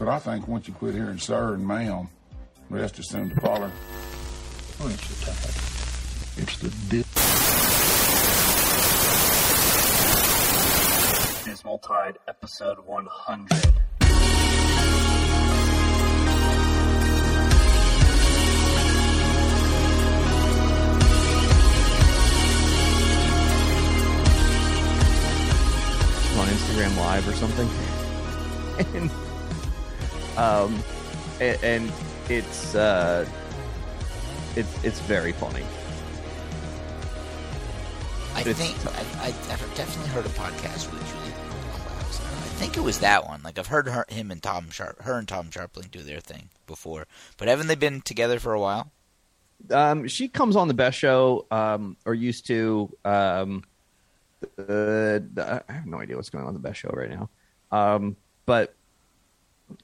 But I think once you quit hearing sir and ma'am, rest is soon to follow. Oh, it's the tide. It's the dip. Dismal Tide, episode 100. on Instagram Live or something, and um, and, and it's uh, it's it's very funny. I It's think I, I, I've definitely heard a podcast with Julie. I think it was that one. Like I've heard her, him and Tom Sharp, her and Tom Sharpling do their thing before. But haven't they been together for a while? Um, she comes on the best show, um, or used to. Um, uh, I have no idea what's going on the best show right now. Um, but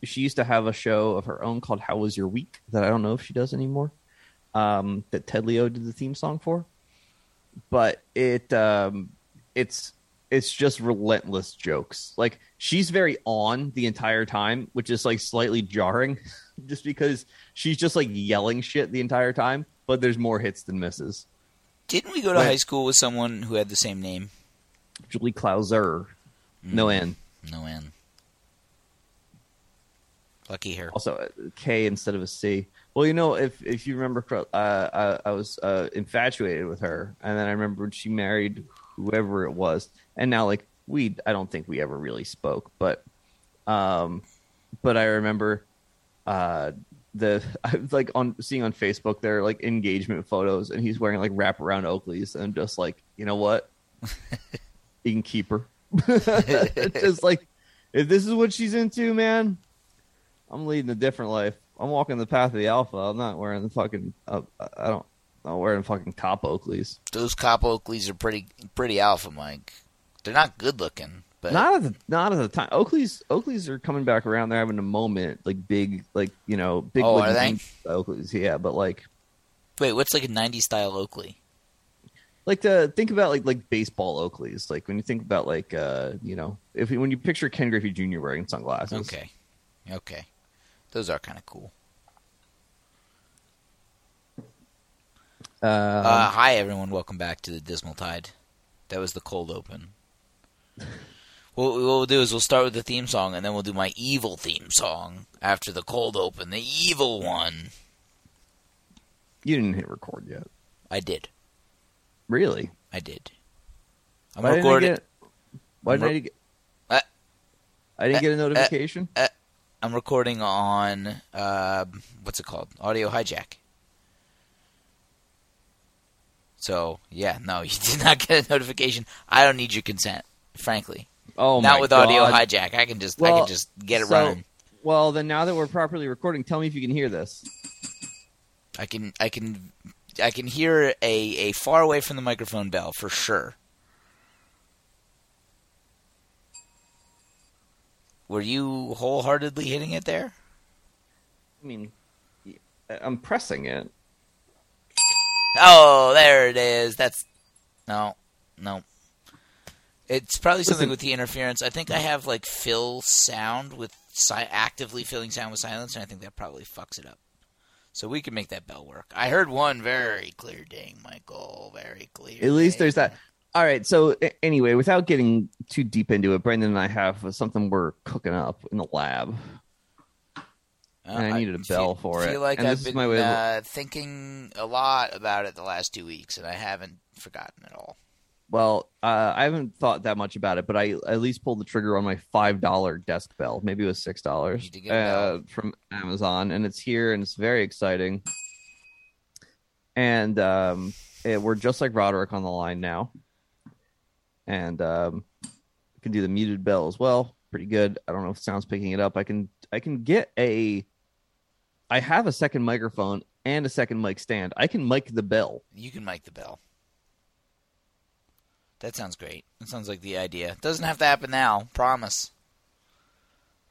she used to have a show of her own called "How Was Your Week" that I don't know if she does anymore. Um, that Ted Leo did the theme song for, but it um, it's it's just relentless jokes. Like she's very on the entire time, which is like slightly jarring, just because she's just like yelling shit the entire time. But there's more hits than misses. Didn't we go to Right. high school with someone who had the same name? Julie Klauser, no N. No N. Lucky her. Also uh, K instead of a C. Well, you know, if if you remember, uh, I, I was uh, infatuated with her, and then I remember when she married whoever it was, and now like we, I don't think we ever really spoke, but, um, but I remember, uh, the I was like on seeing on Facebook their like engagement photos, and he's wearing like wraparound Oakleys, and I'm just like, you know what, you can keep her. just like if this is what she's into, man, I'm leading a different life. I'm walking the path of the alpha. I'm not wearing the fucking. Uh, I don't. I'm not wearing fucking cop Oakleys. Those cop Oakleys are pretty pretty alpha, Mike. They're not good looking, but Not at the not at the time. Oakleys Oakleys are coming back around. They're having a moment, like big, like you know, big. Oh, are they? Oakleys, yeah, but like, wait, what's like a '90s style Oakley? like to think about like like baseball Oakleys. Like when you think about like uh you know if when you picture Ken Griffey Jr. wearing sunglasses. Okay, okay, those are kind of cool. Um, Uh, hi, everyone. Welcome back to the Dismal Tide. That was the cold open. what, we'll do is we'll start with the theme song, and then we'll do my evil theme song after the cold open, the evil one. you didn't hit record yet, I did. really? I did. I'm Why didn't I recording. get? Why didn't I get? Uh, I didn't uh, get a notification. I'm recording on uh, what's it called? Audio hijack. So yeah, no, you did not get a notification. I don't need your consent, frankly. oh not with audio hijack. I can just I can just get it so- running. Well, then now that we're properly recording, tell me if you can hear this. I can I can I can hear a, a far away from the microphone bell for sure. Were you wholeheartedly hitting it there? I mean, I'm pressing it. Oh, there it is. That's no, no. It's probably something with the interference. I think I have like fill sound with si- actively filling sound with silence, and I think that probably fucks it up. So we can make that bell work. I heard one very clear ding, Michael. Very clear. At least ding. there's that. All right. So anyway, without getting too deep into it, Brendan and I have something we're cooking up in the lab. Uh, and I needed a bell feel, for it. feel like And I've been my way of- uh, thinking a lot about it the last two weeks, and I haven't forgotten at all. Well, uh, I haven't thought that much about it, but I at least pulled the trigger on my five dollar desk bell. Maybe it was six dollars You did get a bell. uh, from Amazon, and it's here and it's very exciting. And um, it, we're just like Roderick on the line now, and um, I can do the muted bell as well. Pretty good. I don't know if sound's picking it up. I can I can get a. I have a second microphone and a second mic stand. I can mic the bell. You can mic the bell. That sounds great. That sounds like the idea. Doesn't have to happen now. Promise.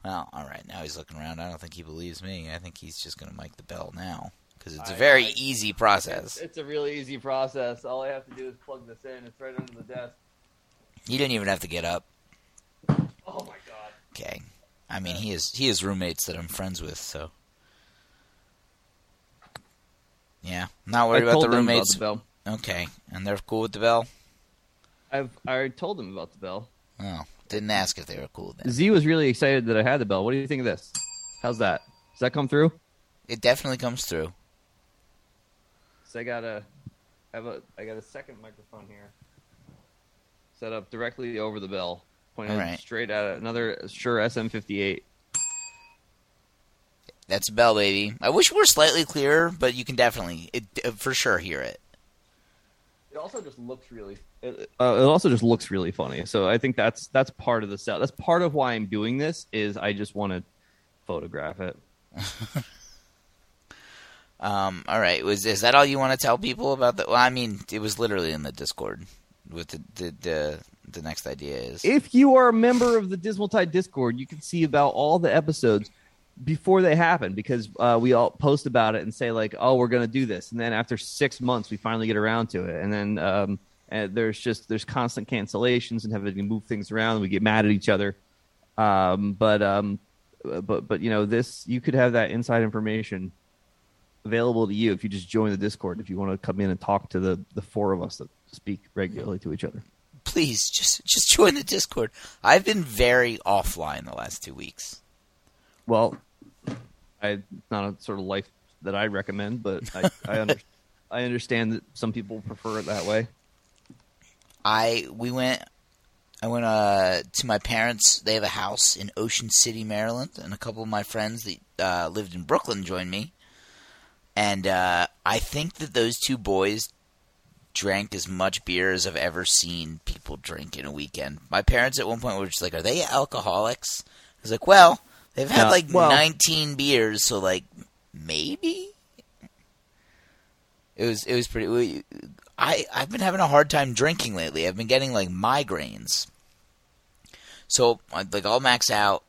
Well, all right. Now he's looking around. I don't think he believes me. I think he's just going to mic the bell now because it's a I- very I- easy process. It's a really easy process. All I have to do is plug this in. It's right under the desk. You didn't even have to get up. Oh my god. Okay. I mean, he has he has roommates that I'm friends with, so yeah, not worried I about told the them roommates. About the bell. Okay, and they're cool with the bell. I've I told them about the bell. Oh, didn't ask if they were cool then. Z was really excited that I had the bell. What do you think of this? How's that? Does that come through? It definitely comes through. So I got a have a I got a second microphone here set up directly over the bell, pointing Alright. straight at another Shure SM58. That's a bell, baby. I wish we were slightly clearer, but you can definitely, it, uh, for sure, hear it. It also just looks really. It, uh, it also just looks really funny. So I think that's that's part of the sell. That's part of why I'm doing this. Is I just want to photograph it. Um, all right, was is that all you want to tell people about the? Well, I mean, it was literally in the Discord. With the the the, the next idea is. If you are a member of the Dismal Tide Discord, you can see about all the episodes before they happen because uh, we all post about it and say like, "Oh, we're going to do this," and then after six months, we finally get around to it, and then um, and there's just there's constant cancellations and having to move things around. We get mad at each other, um, but um, but but you know this you could have that inside information available to you if you just join the Discord if you want to come in and talk to the the four of us that speak regularly to each other. please just just join the Discord. I've been very offline the last two weeks. Well, I it's not a sort of life that I recommend, but I I, under, I understand that some people prefer it that way. I we went I went uh, to my parents. They have a house in Ocean City, Maryland, and a couple of my friends that uh, lived in Brooklyn joined me. And uh, I think that those two boys drank as much beer as I've ever seen people drink in a weekend. My parents at one point were just like, "Are they alcoholics?" I was like, "Well, they've had like well- 19 beers, so like maybe." It was it was pretty. we- I I've been having a hard time drinking lately. I've been getting like migraines. So like I'll max out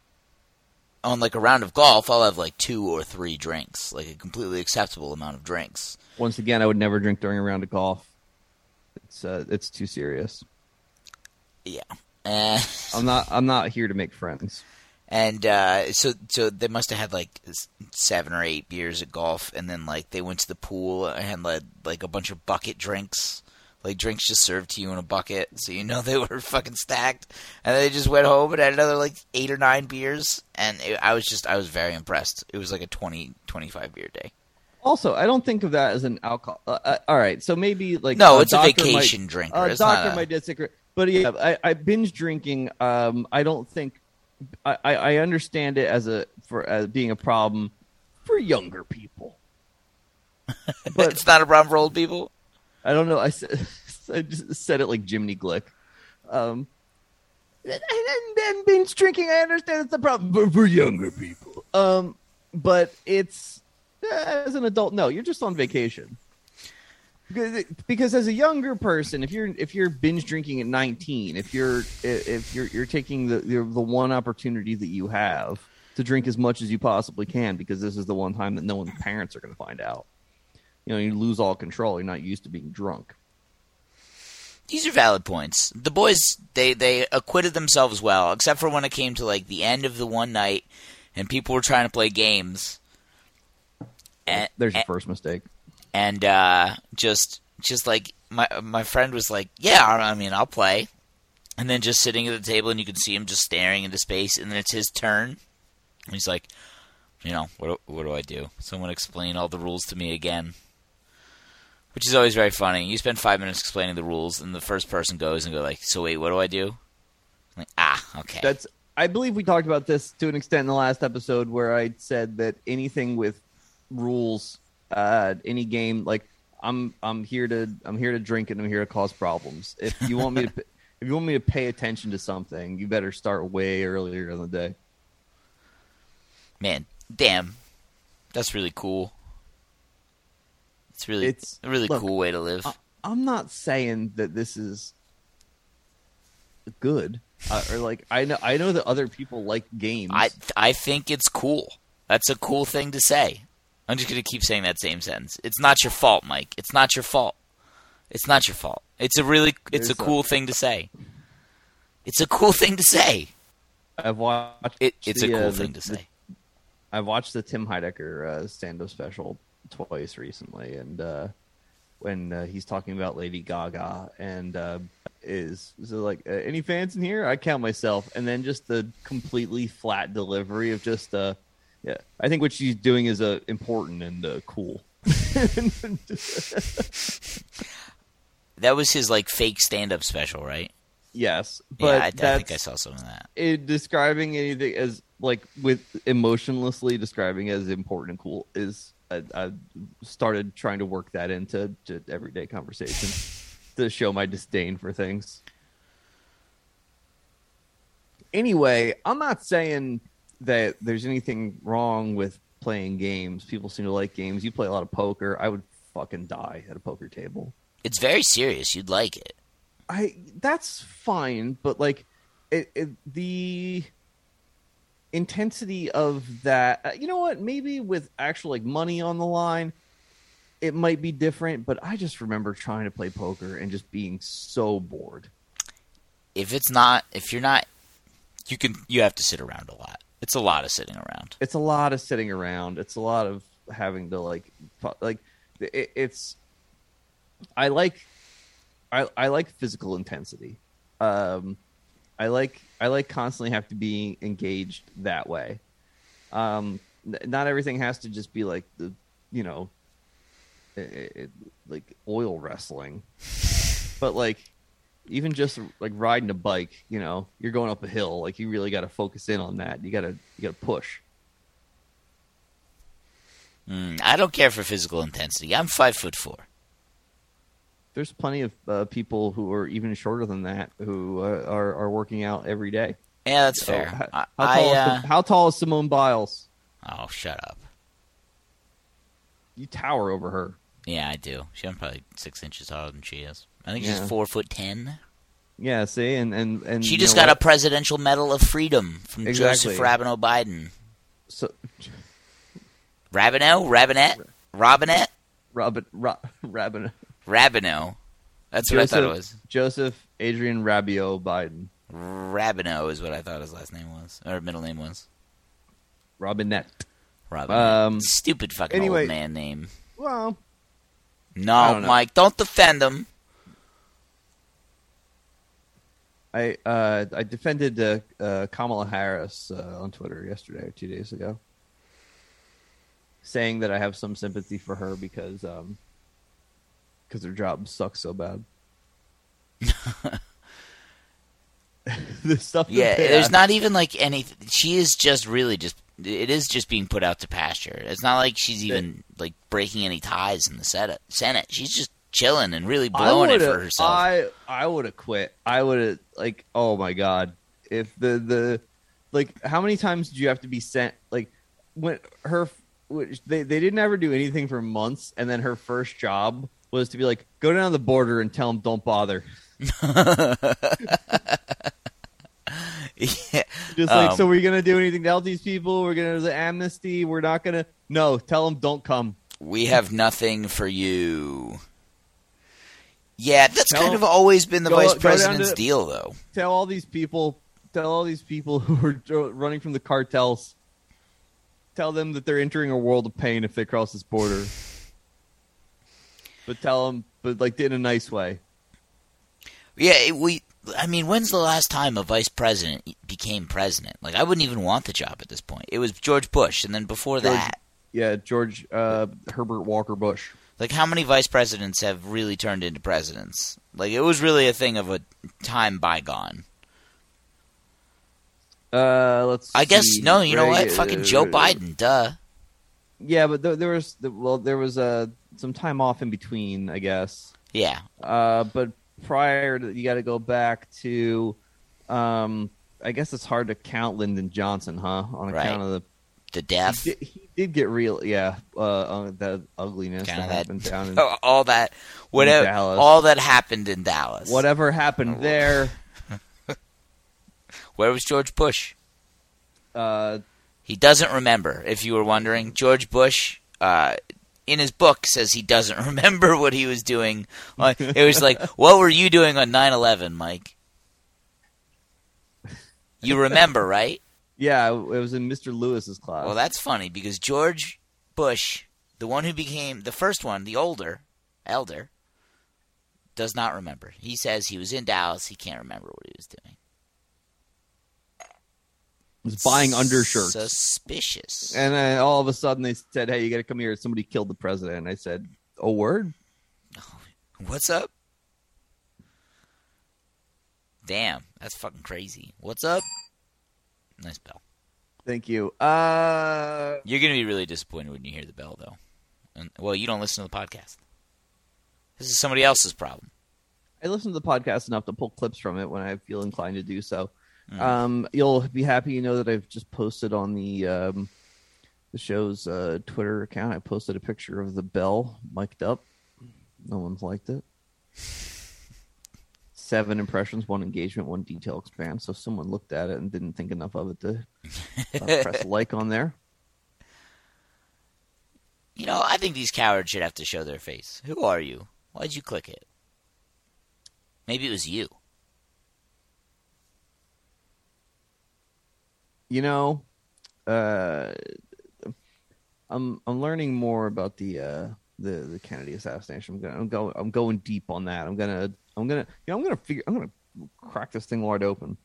on like a round of golf. I'll have like two or three drinks, like a completely acceptable amount of drinks. Once again, I would never drink during a round of golf. It's uh, it's too serious. Yeah. And, I'm not I'm not here to make friends. and uh, so so they must have had like seven or eight beers at golf, and then like they went to the pool and had like, like a bunch of bucket drinks. Like drinks just served to you in a bucket, so you know they were fucking stacked. And they just went home and had another like eight or nine beers, and it, I was just I was very impressed. It was like a 20, 25 beer day. Also, I don't think of that as an alcohol. Uh, uh, all right, so maybe like No, uh, it's a vacation might, drinker. Not doctor a- might disagree, but yeah, I, I binge drinking. Um, I don't think I, I understand it as a for as being a problem for younger people. But it's not a problem for old people. I don't know. I said, I just said it like Jiminy Glick. Um, and, and, binge drinking, I understand it's a problem for, for younger people. Um, but it's as an adult, no, you're just on vacation. Because, because as a younger person, if you're if you're binge drinking at 19, if you're if you're you're taking the the one opportunity that you have to drink as much as you possibly can, because this is the one time that no one's parents are going to find out you know, you lose all control. You're not used to being drunk. These are valid points. The boys they they acquitted themselves well, except for when it came to like the end of the one night and people were trying to play games. And There's your and, first mistake. and uh, just just like my my friend was like, "Yeah, I I mean, I'll play." And then just sitting at the table and you can see him just staring into space and then it's his turn. And he's like, "You know, what do- what do I do? Someone explain all the rules to me again." Which is always very funny. You spend five minutes explaining the rules, and the first person goes and go like, "So wait, what do I do?" I'm like, ah, okay. That's. I believe we talked about this to an extent in the last episode where I said that anything with rules, uh, any game, like I'm, I'm here to, I'm here to drink and I'm here to cause problems. If you want me to, if you want me to pay attention to something, you better start way earlier in the day. Man, damn, that's really cool. It's really, It's- a really look, cool way to live. I, I'm not saying that this is good, uh, or like I know, I know that other people like games. I I think it's cool. That's a cool thing to say. I'm just gonna keep saying that same sentence. It's not your fault, Mike. It's not your fault. It's not your fault. It's a really it's There's a a- cool thing to say. It's a cool thing to say. I've watched. It, it's a the, cool uh, thing the- to the- say. I watched the Tim Heidecker uh, stand-up special twice recently, and uh, when uh, he's talking about Lady Gaga and uh, is so like uh, any fans in here? I count myself, and then just the completely flat delivery of just uh, yeah. I think what she's doing is uh, important and uh, cool. That was his like fake stand-up special, right? yes, yeah, but I, I that's think I saw some of that. it, describing anything as like with emotionlessly describing as important and cool is I, I started trying to work that into to everyday conversation to show my disdain for things. Anyway, I'm not saying that there's anything wrong with playing games. People seem to like games. You play a lot of poker. I would fucking die at a poker table. It's very serious. You'd like it. I that's fine, but like it, it the intensity of that. uh, You know what? Maybe with actual like money on the line, it might be different. But I just remember trying to play poker and just being so bored. If it's not, if you're not, you can. You have to sit around a lot. It's a lot of sitting around. It's a lot of sitting around. It's a lot of having to like like it, it's. I like, I I like physical intensity. Um, I like I like constantly have to be engaged that way. Um, not everything has to just be like the you know, it, it, like oil wrestling, but like even just like riding a bike, you know, you're going up a hill, like you really got to focus in on that. You gotta you gotta push. Mm, I don't care for physical intensity. I'm five foot four. There's plenty of uh, people who are even shorter than that who uh, are are working out every day. Yeah, that's So, fair. how, I, how I, tall is, uh, how tall is Simone Biles? oh, shut up. You tower over her. Yeah, I do. She, I'm probably six inches taller than she is. I think Yeah. she's four foot ten. Yeah, see, and and and She just got a? Presidential Medal of Freedom from Exactly. Joseph Rabinow Biden. so, Rabinow, Robinette, Robinette, Robin Ro, Rabin Rabinow. That's what I thought it was. Joseph Adrian Rabio Biden Rabinow is what I thought his last name was, or middle name was. Robinette. Robinette. Um, Stupid fucking anyway- old man name. Well, No, don't. Mike, don't defend him. I uh, I defended uh, uh, Kamala Harris uh, on Twitter yesterday or two days ago, saying that I have some sympathy for her because um because her job sucks so bad. the stuff. Yeah, there's not even like any. She is just really just. It is just being put out to pasture. It's not like she's even like breaking any ties in the Senate. Senate. She's just chilling and really blowing it for herself. I I would have quit. I would have like oh my god. If the the like how many times do you have to be sent like when her which they they didn't ever do anything for months and then her first job was to be like go down the border and tell them don't bother. yeah. Just like Um, so we're going to do anything to help these people, we're going to the amnesty, we're not going to no, tell them don't come. We have nothing for you. Yeah, that's Tell- kind of always been the go- vice president's to- deal, though. Tell all these people, tell all these people who are running from the cartels tell them that they're entering a world of pain if they cross this border. but tell them, but like in a nice way. Yeah, it, we. I mean, when's the last time a vice president became president? Like, I wouldn't even want the job at this point. It was George Bush, and then before George- that, Yeah, George uh, Herbert Walker Bush. Like, how many vice presidents have really turned into presidents? Like, it was really a thing of a time bygone. Uh, let's. I guess see. no. You know what? Fucking Joe Biden. Duh. Yeah, but there, there was well, there was uh, some time off in between, I guess. Yeah. Uh, but prior to you got to go back to, um, I guess it's hard to count Lyndon Johnson, huh? On Right. account of the The death. he, did, he did get real, yeah. Uh, uh the ugliness Kinda that that- happened down in all that. Whatever. All that happened in Dallas. whatever happened there. Where was George Bush? Uh, He doesn't remember. If you were wondering, George Bush, uh, in his book, says he doesn't remember what he was doing. It was like, what were you doing on 9-11, Mike? You remember, right? Yeah, it was in Mr. Lewis's class. Well, that's funny because George Bush, the one who became the first one, the older elder, does not remember. He says he was in Dallas. He can't remember what he was doing. was buying undershirts. Suspicious. And then all of a sudden they said, "Hey, you got to come here. Somebody killed the president." And I said, "A word." What's up? Damn, that's fucking crazy. What's up? Nice bell. Thank you. Uh, You're gonna be really disappointed when you hear the bell, though. And well, you don't listen to the podcast. This is somebody else's problem. I listen to the podcast enough to pull clips from it when I feel inclined to do so. Mm. Um, you'll be happy to know that I've just posted on the um, the show's uh, Twitter account. I posted a picture of the bell mic'd up. No one's liked it. Seven impressions, one engagement, one detail expand. So someone looked at it and didn't think enough of it to uh, press like on there. You know, I think these cowards should have to show their face. Who are you? Why'd you click it? Maybe it was you. you know, uh, I'm I'm learning more about the uh, the the Kennedy assassination. I'm gonna I'm going I'm going deep on that. I'm gonna I'm gonna you know I'm gonna figure I'm gonna crack this thing wide open.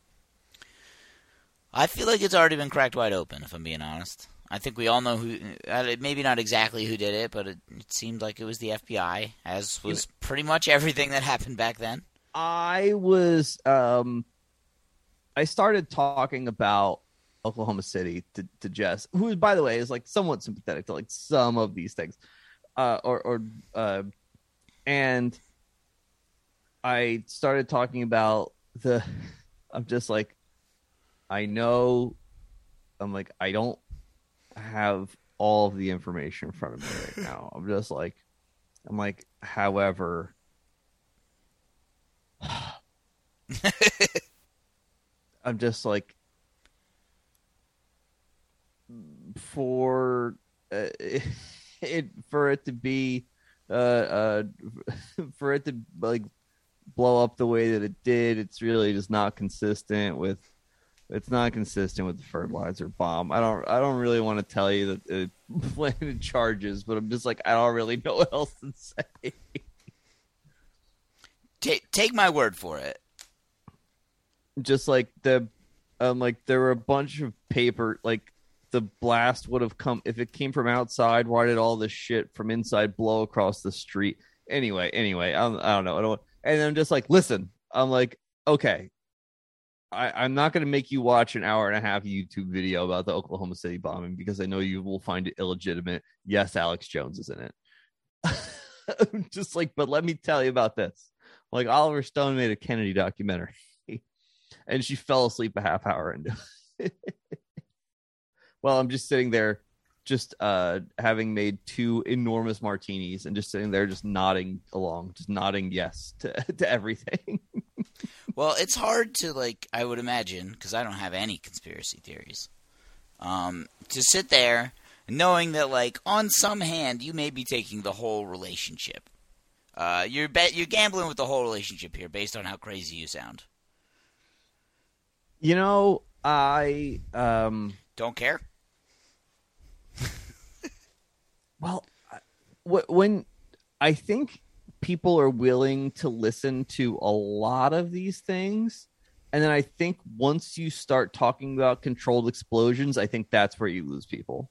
I feel like it's already been cracked wide open, if I'm being honest. I think we all know who, uh, maybe not exactly who did it, but it, it seemed like it was the FBI, as was pretty much everything that happened back then. I was um, I started talking about Oklahoma City to, to Jess, who by the way is like somewhat sympathetic to like some of these things, uh, or or uh, and I started talking about the. I'm just like, I know, I'm like I don't have all of the information in front of me right now. I'm just like, I'm like, however. I'm just like for uh, it for it to be uh uh for it to like blow up the way that it did it's really just not consistent with it's not consistent with the fertilizer bomb i don't i don't really want to tell you that it planted charges but i'm just like i don't really know what else to say Ta take my word for it. just like the um like there were a bunch of paper like the blast would have come if it came from outside why did all this shit from inside blow across the street? Anyway anyway i don't, I don't know. I don't and i'm just like listen i'm like okay. I, i'm not going to make you watch an hour and a half youtube video about the oklahoma city bombing because i know you will find it illegitimate. Yes alex jones is in it. Just like but let me tell you about this. Like oliver stone made a kennedy documentary and she fell asleep a half hour into it. well, I'm just sitting there, just uh, having made two enormous martinis and just sitting there, just nodding along, just nodding yes to to everything. Well, it's hard to like. I would imagine because I don't have any conspiracy theories. Um, to sit there knowing that, like, on some hand, you may be taking the whole relationship. Uh, you're bet you're gambling with the whole relationship here, based on how crazy you sound. you know, I um, Don't care. Well, when I think people are willing to listen to a lot of these things. And then I think once you start talking about controlled explosions, I think that's where you lose people.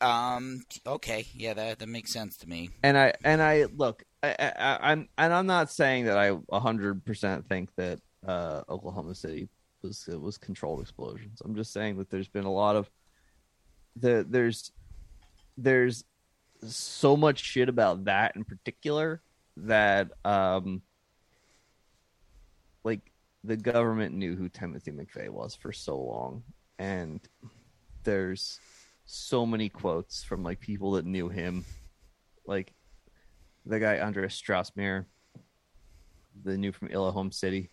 Um. Okay. Yeah. That that makes sense to me. and I and I look, I, I, I'm and I'm not saying that I hundred percent think that uh, Oklahoma City was it was controlled explosions. I'm just saying that there's been a lot of the there's there's so much shit about that in particular that um like the government knew who Timothy McVeigh was for so long. And there's so many quotes from like people that knew him. Like the guy Andreas Strassmeir, the new from Home City,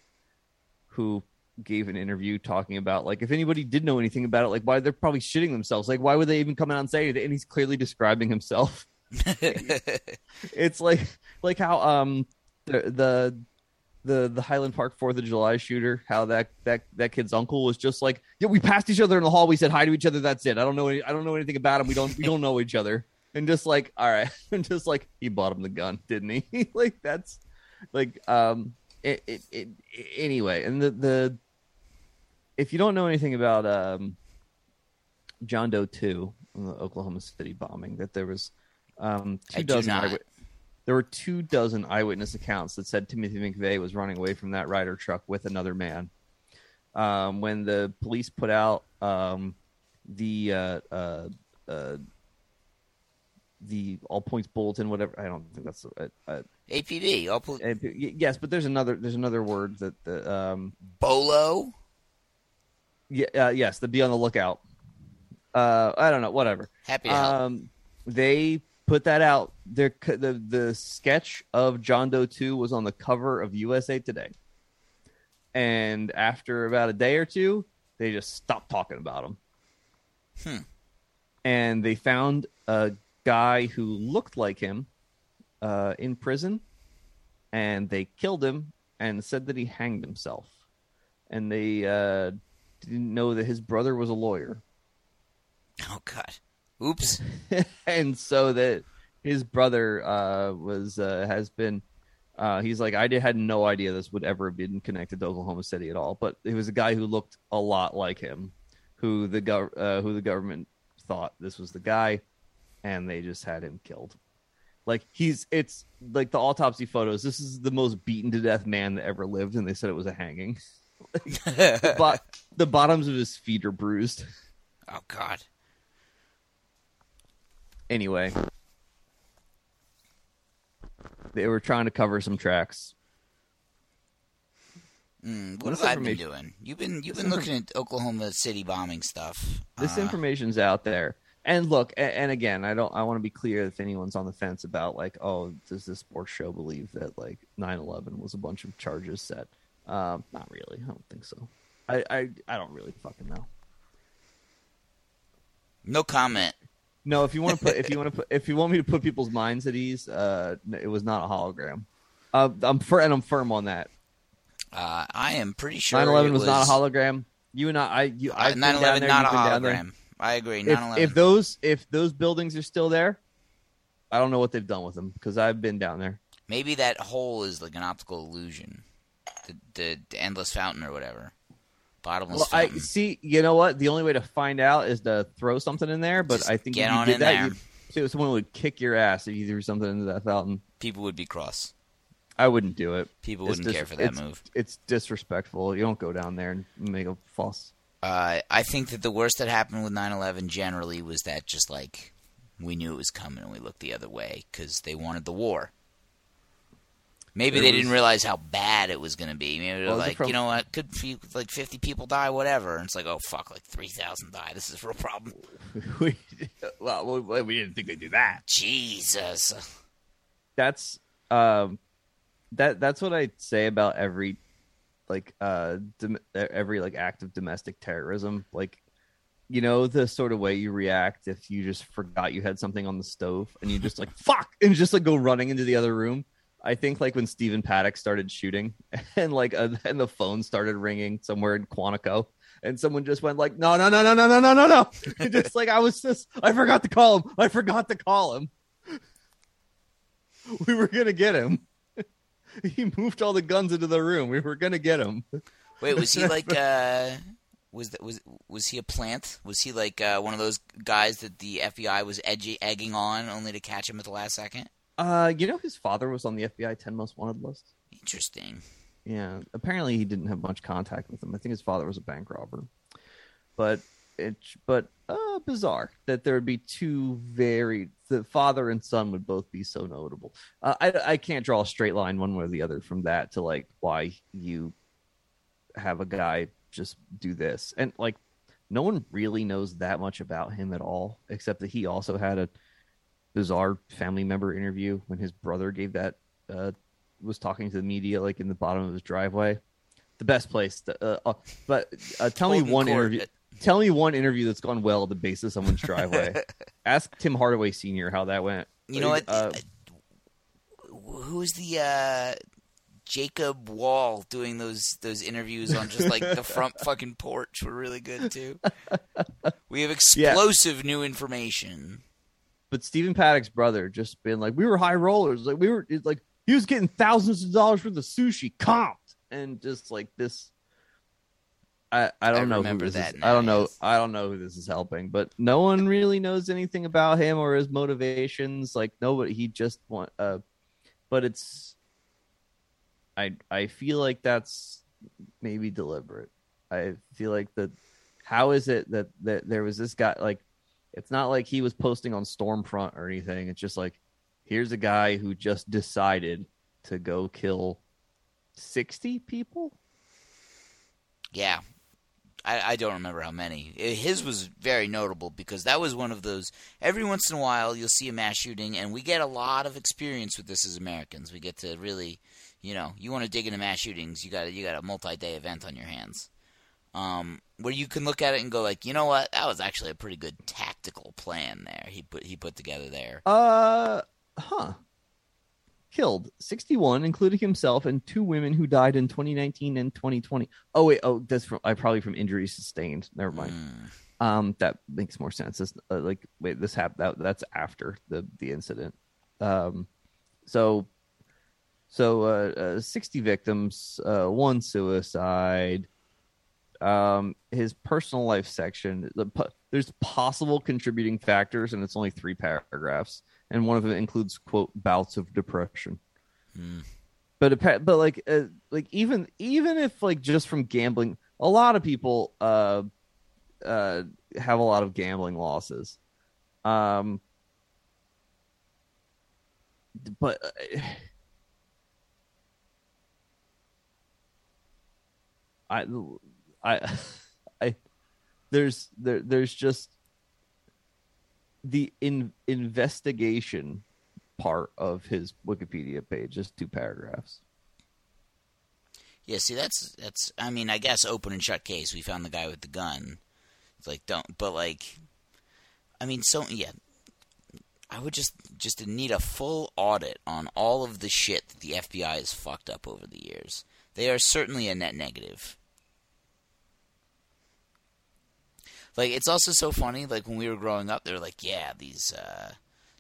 who gave an interview talking about like if anybody did know anything about it, like why they're probably shitting themselves. Like why would they even come out and say it? And he's clearly describing himself. it's like like how um the the the the Highland Park Fourth of July shooter, how that that that kid's uncle was just like, yeah, we passed each other in the hall, we said hi to each other, that's it. I don't know, any, I don't know anything about him. We don't we don't know each other, and just like, all right, and just like he bought him the gun, didn't he? like that's like um it, it, it anyway, and the the if you don't know anything about um John Doe two, the Oklahoma City bombing, that there was um two I do dozen eyewit- there were two dozen eyewitness accounts that said Timothy McVeigh was running away from that Ryder truck with another man. Um, when the police put out um, the uh, uh, uh, the all points bulletin, whatever I don't think that's uh, uh, APB, all uh, yes, but there's another there's another word that the um, Bolo. yeah, uh, yes, the be on the lookout. Uh, I don't know, whatever. Happy to help. Um, they put that out. Their the the sketch of John Doe two was on the cover of USA Today, and after about a day or two, they just stopped talking about him. Hmm. And they found a guy who looked like him uh, in prison, and they killed him and said that he hanged himself. And they uh, didn't know that his brother was a lawyer. Oh God. Oops. and so that his brother uh, was uh, has been uh, he's like I did, had no idea this would ever have been connected to Oklahoma City at all, but it was a guy who looked a lot like him, who the gov- uh, who the government thought this was the guy, and they just had him killed. Like he's it's like the autopsy photos. This is the most beaten to death man that ever lived, and they said it was a hanging. but the bottoms of his feet are bruised. Oh God. anyway they were trying to cover some tracks Mm, what This have I been doing? You've been you've been looking at Oklahoma City bombing stuff. this Uh, information's out there and look and, again i don't i want to be clear if anyone's on the fence about like oh does this sports show believe that like 9-11 was a bunch of charges set um not really i don't think so i i, I don't really fucking know No comment. no if you want to put if you want to put if you want me to put people's minds at ease uh it was not a hologram uh, i'm fir- and i'm firm on that Uh, I am pretty sure 9/11 it was, not a hologram. You and I, I you, Uh, down 9/11 there, not a been down there. hologram. I agree. If, 9/11. if those if those buildings are still there, I don't know what they've done with them because I've been down there. Maybe that hole is like an optical illusion. The the, the endless fountain or whatever. Bottomless Well, I see. You know what? The only way to find out is to throw something in there. But Just I think get if you on did in that, so someone would kick your ass if you threw something into that fountain. People would be cross. I wouldn't do it. People It's wouldn't dis- care for that it's- move. It's disrespectful. You don't go down there and make a fuss. Uh, I think that the worst that happened with 9/11 generally was that just like we knew it was coming and we looked the other way because they wanted the war. Maybe There they was- didn't realize how bad it was going to be. Maybe they're Well, was it like, you know what, could like 50 people die, whatever. And it's like, oh fuck, like 3,000 die. This is a real problem. We- well, we, we didn't think they'd do that. Jesus. that's um that that's what I say about every like uh dom- every like act of domestic terrorism like you know the sort of way you react if you just forgot you had something on the stove and you just like fuck and just like go running into the other room? I think like when Stephen Paddock started shooting and like uh, and the phone started ringing somewhere in Quantico and someone just went like no no no no no no no no no. Just like I was just I forgot to call him. I forgot to call him. We were gonna get him. he moved all the guns into the room. We were gonna get him. Wait, was he like uh was that was was he a plant? Was he like uh, one of those guys that the FBI was edgy, egging on only to catch him at the last second? Uh, you know, his father was on the FBI 10 most wanted list. Interesting. Yeah, apparently he didn't have much contact with him. I think his father was a bank robber. But it, but uh, bizarre that there would be two very the father and son would both be so notable. Uh, I I can't draw a straight line one way or the other from that to like why you have a guy just do this and like no one really knows that much about him at all except that he also had a bizarre family member interview when his brother gave that uh was talking to the media like in the bottom of his driveway the best place to, uh, uh, but uh, tell me one Court. interview tell me one interview that's gone well at the base of someone's driveway ask tim hardaway senior how that went You know what? uh, Who's the uh, Jacob Wohl doing those those interviews on just like the front fucking porch were really good too. We have explosive new information. but Stephen Paddock's brother just been like, we were high rollers, like we were like he was getting thousands of dollars worth of sushi comped, and just like this. I, I don't I know who remember this that is- I don't know. I don't know who this is helping, but no one really knows anything about him or his motivations. Like nobody, he just want. Uh, but it's. I I feel like that's maybe deliberate. I feel like that. How is it that that there was this guy like? It's not like he was posting on Stormfront or anything. It's just like, here's a guy who just decided to go kill sixty people. Yeah. I, I don't remember how many. His was very notable because that was one of those. Every once in a while, you'll see a mass shooting, and we get a lot of experience with this as Americans. We get to really, you know, you want to dig into mass shootings, you got you got a multi-day event on your hands, um, where you can look at it and go like, you know what, that was actually a pretty good tactical plan there. He put he put together there. Uh, huh. Killed 61, including himself and two women who died in 2019 and 2020. Oh wait, oh that's from I probably from injuries sustained. Never mind. Mm. Um, that makes more sense. This, uh, like, wait, this happened. That, that's after the the incident. Um, so, so uh, uh, sixty victims, uh, one suicide. Um, his personal life section. The, there's possible contributing factors, and it's only three paragraphs, and one of them includes quote bouts of depression. Hmm. But but like uh, like even even if like just from gambling, a lot of people uh uh, have a lot of gambling losses. Um, but uh, I, I, I, there's there there's just the in investigation part of his Wikipedia page, just two paragraphs. Yeah, see, that's that's. I mean, I guess open and shut case. We found the guy with the gun. It's like don't, but like, I mean, so yeah. I would just just need a full audit on all of the shit that the FBI has fucked up over the years. They are certainly a net negative. Like it's also so funny. Like when we were growing up, they were like, "Yeah, these uh,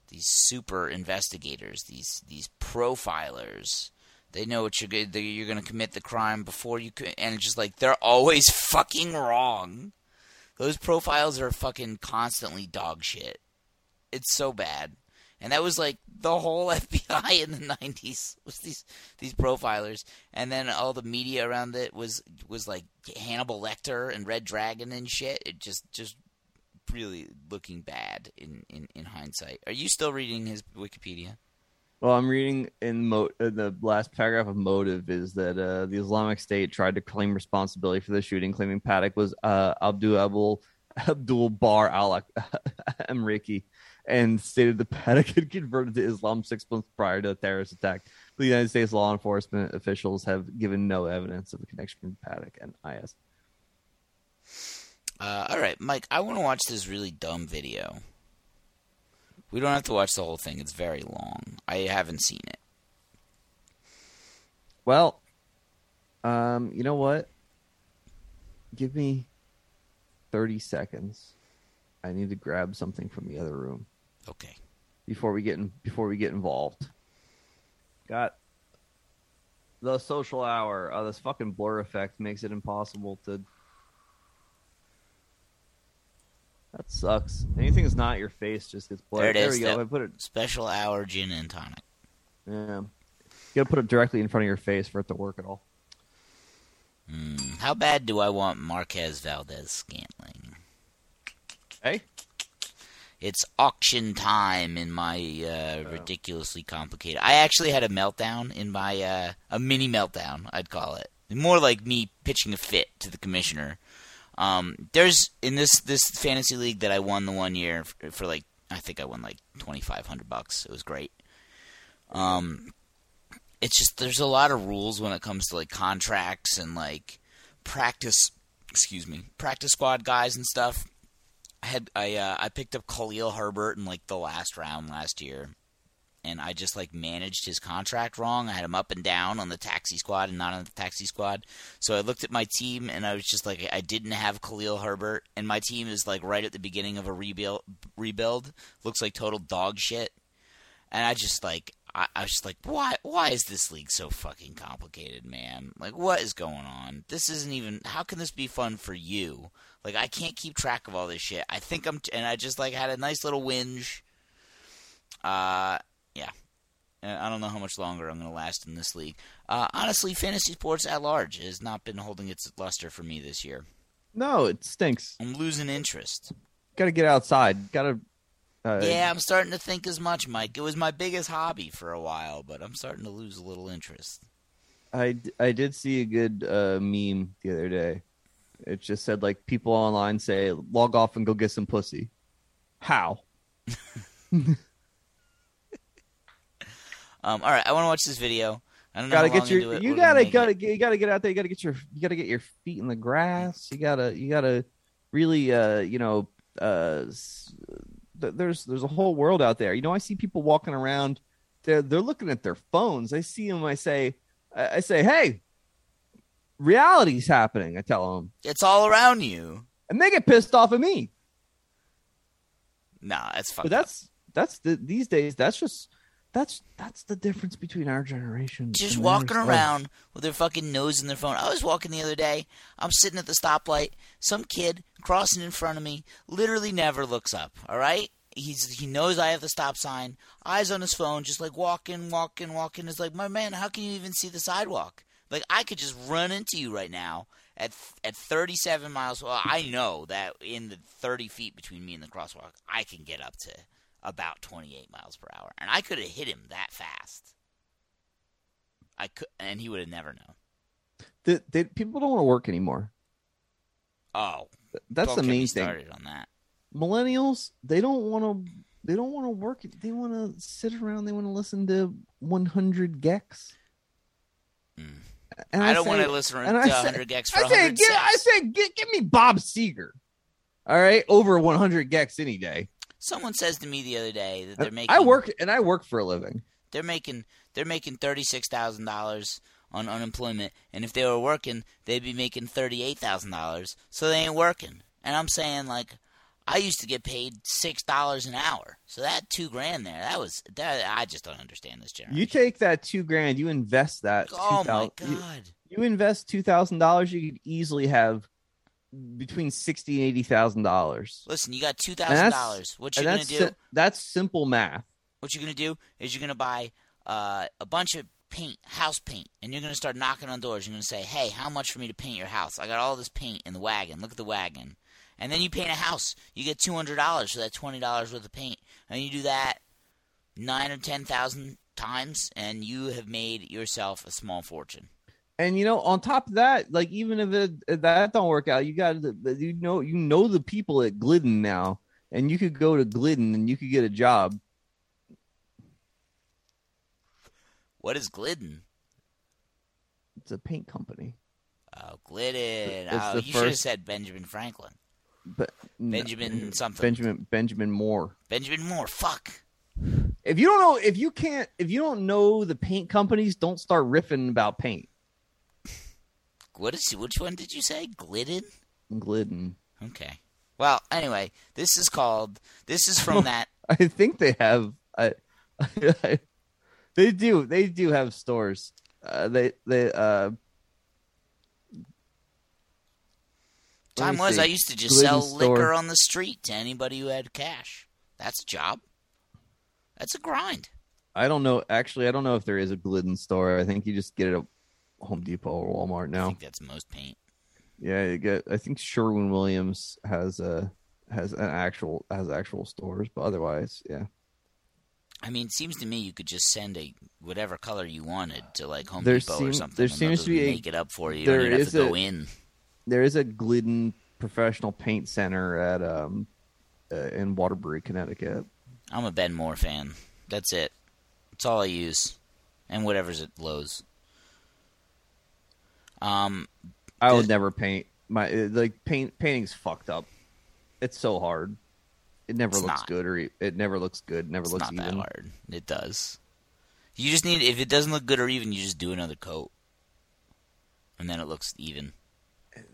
these super investigators, these these profilers, they know what you're good. You're going to commit the crime before you could." And it's just like they're always fucking wrong. Those profiles are fucking constantly dog shit. It's so bad. And that was like the whole FBI in the '90s was these these profilers, and then all the media around it was was like Hannibal Lecter and Red Dragon and shit. It just just really looking bad in, in, in hindsight. Are you still reading his Wikipedia? Well, I'm reading in mo- uh, the last paragraph of motive is that uh, the Islamic State tried to claim responsibility for the shooting, claiming Paddock was uh, Abdul Abdul Bar al Amriki, and stated Paddock had converted to Islam six months prior to the terrorist attack. The United States law enforcement officials have given no evidence of the connection between Paddock and IS. Uh, all right, Mike. I want to watch this really dumb video. We don't have to watch the whole thing. It's very long. I haven't seen it. Well, um, you know what? Give me thirty seconds. I need to grab something from the other room Okay. before we get in, before we get involved. Got the social hour. Oh, this fucking blur effect makes it impossible to. That sucks. Anything that's not your face just gets blurred. There it we go. I put it. Special hour gin and tonic. Yeah. You gotta put it directly in front of your face for it to work at all. Mm, how bad do I want Marquez Valdes Scantling? Hey. It's auction time in my uh, ridiculously complicated. I actually had a meltdown in my uh, a mini meltdown. I'd call it more like me pitching a fit to the commissioner. Um, there's in this this fantasy league that I won the one year for, for like I think I won like twenty five hundred bucks. It was great. Um, it's just there's a lot of rules when it comes to like contracts and like practice. Excuse me, practice squad guys and stuff. I had I uh, I picked up Khalil Herbert in like the last round last year, and I just like managed his contract wrong. I had him up and down on the taxi squad and not on the taxi squad. So I looked at my team and I was just like, I didn't have Khalil Herbert, and my team is like right at the beginning of a rebuild. Rebuild looks like total dog shit, and I just like. I, I was just like, why? Why is this league so fucking complicated, man? Like, what is going on? This isn't even. How can this be fun for you? Like, I can't keep track of all this shit. I think I'm, and I just like had a nice little whinge. Uh, yeah. And I don't know how much longer I'm going to last in this league. Uh, honestly, fantasy sports at large has not been holding its luster for me this year. No, it stinks. I'm losing interest. Got to get outside. Got to. Uh, Yeah, I'm starting to think as much, Mike. It was my biggest hobby for a while, but I'm starting to lose a little interest. I, I did see a good uh, meme the other day. It just said like people online say log off and go get some pussy. How? Um, all right, I want to watch this video. I don't know gotta get your it you gotta gotta get, you gotta get out there. You gotta get your you gotta get your feet in the grass. You gotta you gotta really uh you know uh there's there's a whole world out there. You know I see people walking around. They're they're looking at their phones. I see them. I say I, say hey, reality's happening. I tell them, It's all around you. and they get pissed off at me. Nah, that's fucked But that's that's the these days. That's just that's that's the difference between our generation. just walking theirs. around with their fucking nose in their phone. I was walking the other day. I'm sitting at the stoplight. Some kid crossing in front of me literally never looks up. All right, he's he knows I have the stop sign. Eyes on his phone, just like walking, walking, walking. It's like, my man, how can you even see the sidewalk? Like I could just run into you right now at at 37 miles. Well, I know that in the 30 feet between me and the crosswalk, I can get up to about 28 miles per hour, and I could have hit him that fast. I could, and he would have never known. The, they, people don't want to work anymore. Oh, That's the main thing. started on that. Millennials, they don't want to. They don't want to work. They want to sit around. They want to listen to 100 gecs. Mm. And I, don't say- want to listen to I 100 gecs for I say, 100 give. I say, give me Bob Seger. All right, over 100 gecs any day. Someone says to me the other day that they're making. I work and I work for a living. They're making. They're making thirty six thousand dollars on unemployment, and if they were working, they'd be making thirty eight thousand dollars. So they ain't working. And I'm saying like, I used to get paid six dollars an hour. So that two grand there, that was that. I just don't understand this generation. You take that two grand, you invest that. oh my 2000 you- god. you invest two thousand dollars, you could easily have between sixty and eighty thousand dollars. Listen, you got two And thousand dollars. What you're gonna do? si- that's simple math. what you're gonna do is you're gonna buy uh, a bunch of paint, house paint, and you're gonna start knocking on doors. You're gonna say, "Hey, how much for me to paint your house? I got all this paint in the wagon. Look at the wagon." And then you paint a house. You get two hundred dollars for that twenty dollars worth of paint, and you do that nine or ten thousand times, and you have made yourself a small fortune. And you know, on top of that, like even if, it, if that don't work out, you got you know you know the people at Glidden now, and you could go to Glidden and you could get a job. What is Glidden? It's a paint company, Oh, Glidden. It's Oh, you should have said Benjamin Franklin. but no, Benjamin something. Benjamin Benjamin Moore. Benjamin Moore. Fuck. If you don't know, if you can't, if you don't know the paint companies, don't start riffing about paint. What is? Which one did you say? Glidden. Glidden. Okay. Well, anyway, this is called. This is from that. I think they have. I, they do. They do have stores. Uh, they they uh. Time was see. I used to just Glidden sell store. liquor on the street to anybody who had cash. That's a job. That's a grind. I don't know. Actually, I don't know if there is a Glidden store. I think you just get it Home Depot or Walmart I now. think that's most paint. Yeah, you get. I think Sherwin Williams has a has an actual has actual stores, but otherwise, yeah. I mean, it seems to me you could just send a whatever color you wanted to like Home There Depot or something. there seems to be a- make it up for you. You there have is to go in. There is a Glidden professional paint center at um uh, in Waterbury, Connecticut. I'm a Ben Moore fan. That's it. That's all I use, and whatever's at Lowe's. Um, I would never paint my like paint. Painting's fucked up. It's so hard. it never looks not. good, or it never looks good. Never It's looks not even. that hard. It does. You just need if it doesn't look good or even, you just do another coat, and then it looks even.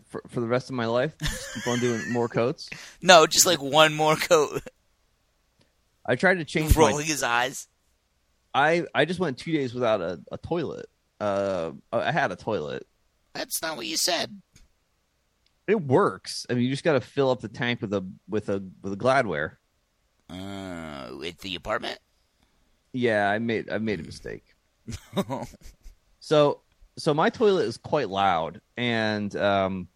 For for the rest of my life, just keep on doing more coats. No, just like one more coat. I tried to change my his eyes. I I just went two days without a, a toilet. Uh, I had a toilet. That's not what you said. It works. I mean, you just got to fill up the tank with a with a with a Gladware. Uh, at the apartment. Yeah, I made I made a mistake. So so my toilet is quite loud, and um,